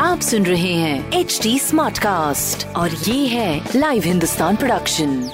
आप सुन रहे हैं एच डी स्मार्ट कास्ट और ये है live Hindustan production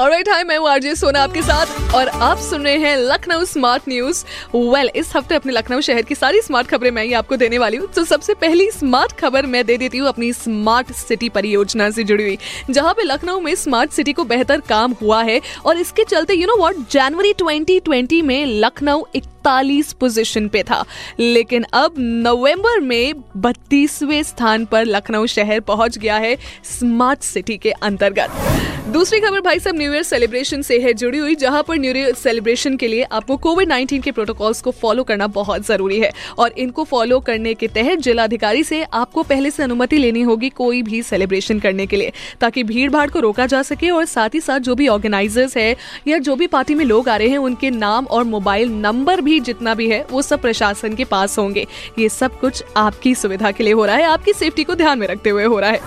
alright hi मैं हूँ आरजे सोना आपके साथ और आप सुन रहे हैं लखनऊ स्मार्ट न्यूज़ वेल इस हफ़्ते अपने लखनऊ शहर की सारी स्मार्ट खबरें मैं ही आपको देने वाली हूँ। तो सबसे पहली स्मार्ट खबर मैं दे देती हूँ अपनी स्मार्ट सिटी परियोजना से जुड़ी हुई जहाँ पे लखनऊ में स्मार्ट सिटी को बेहतर काम हुआ है। और इसके चलते you know what January twenty में लखनऊ इकतालीस पोजीशन पे था। लेकिन अब नवंबर में बत्तीसवें स्थान पर लखनऊ शहर पहुँच गया है स्मार्ट सिटी के अंतर्गत। दूसरी खबर भाई साहब न्यू ईयर सेलिब्रेशन से है जुड़ी हुई, जहाँ पर न्यू ईयर सेलिब्रेशन के लिए आपको कोविड 19 के प्रोटोकॉल्स को फॉलो करना बहुत ज़रूरी है। और इनको फॉलो करने के तहत जिलाधिकारी से आपको पहले से अनुमति लेनी होगी कोई भी सेलिब्रेशन करने के लिए, ताकि भीड़ भाड़ को रोका जा सके और साथ ही साथ जो भी ऑर्गेनाइजर्स है या जो भी पार्टी में लोग आ रहे हैं, उनके नाम और मोबाइल नंबर भी जितना भी है, वो सब प्रशासन के पास होंगे। ये सब कुछ आपकी सुविधा के लिए हो रहा है, आपकी सेफ्टी को ध्यान में रखते हुए हो रहा है।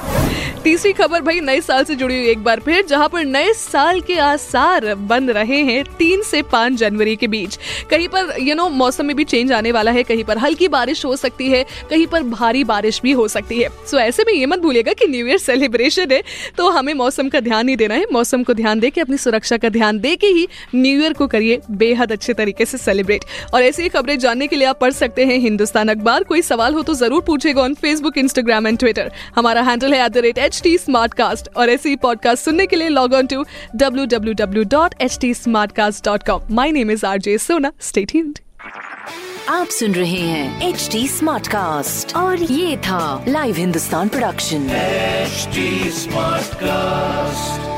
तीसरी खबर भाई नए साल से जुड़ी हुई एक बार फिर, जहाँ पर नए साल के आसार बन रहे हैं तीन से पाँच जनवरी के बीच। कहीं पर यू नो मौसम में भी चेंज आने वाला है, कहीं पर हल्की बारिश हो सकती है, कहीं पर भारी बारिश भी हो सकती है। सो ऐसे में ये मत भूलिएगा कि न्यू ईयर सेलिब्रेशन है तो हमें मौसम का ध्यान नहीं देना है। मौसम को ध्यान दे के अपनी सुरक्षा का ध्यान दे के ही न्यू ईयर को करिए, बेहद अच्छे तरीके से सेलिब्रेट और ऐसी ही खबरें जानने के लिए आप पढ़ सकते हैं हिंदुस्तान अखबार। कोई सवाल हो तो ज़रूर पूछेगा on Facebook Instagram and Twitter हमारा हैंडल है at H T smart cast और ऐसे ही पॉडकास्ट सुनने के लिए log on to W W W dot H T smart cast dot com my name is R J Sona stay tuned आप सुन रहे हैं एच टी स्मार्ट कास्ट और ये था live Hindustan production smart Smartcast.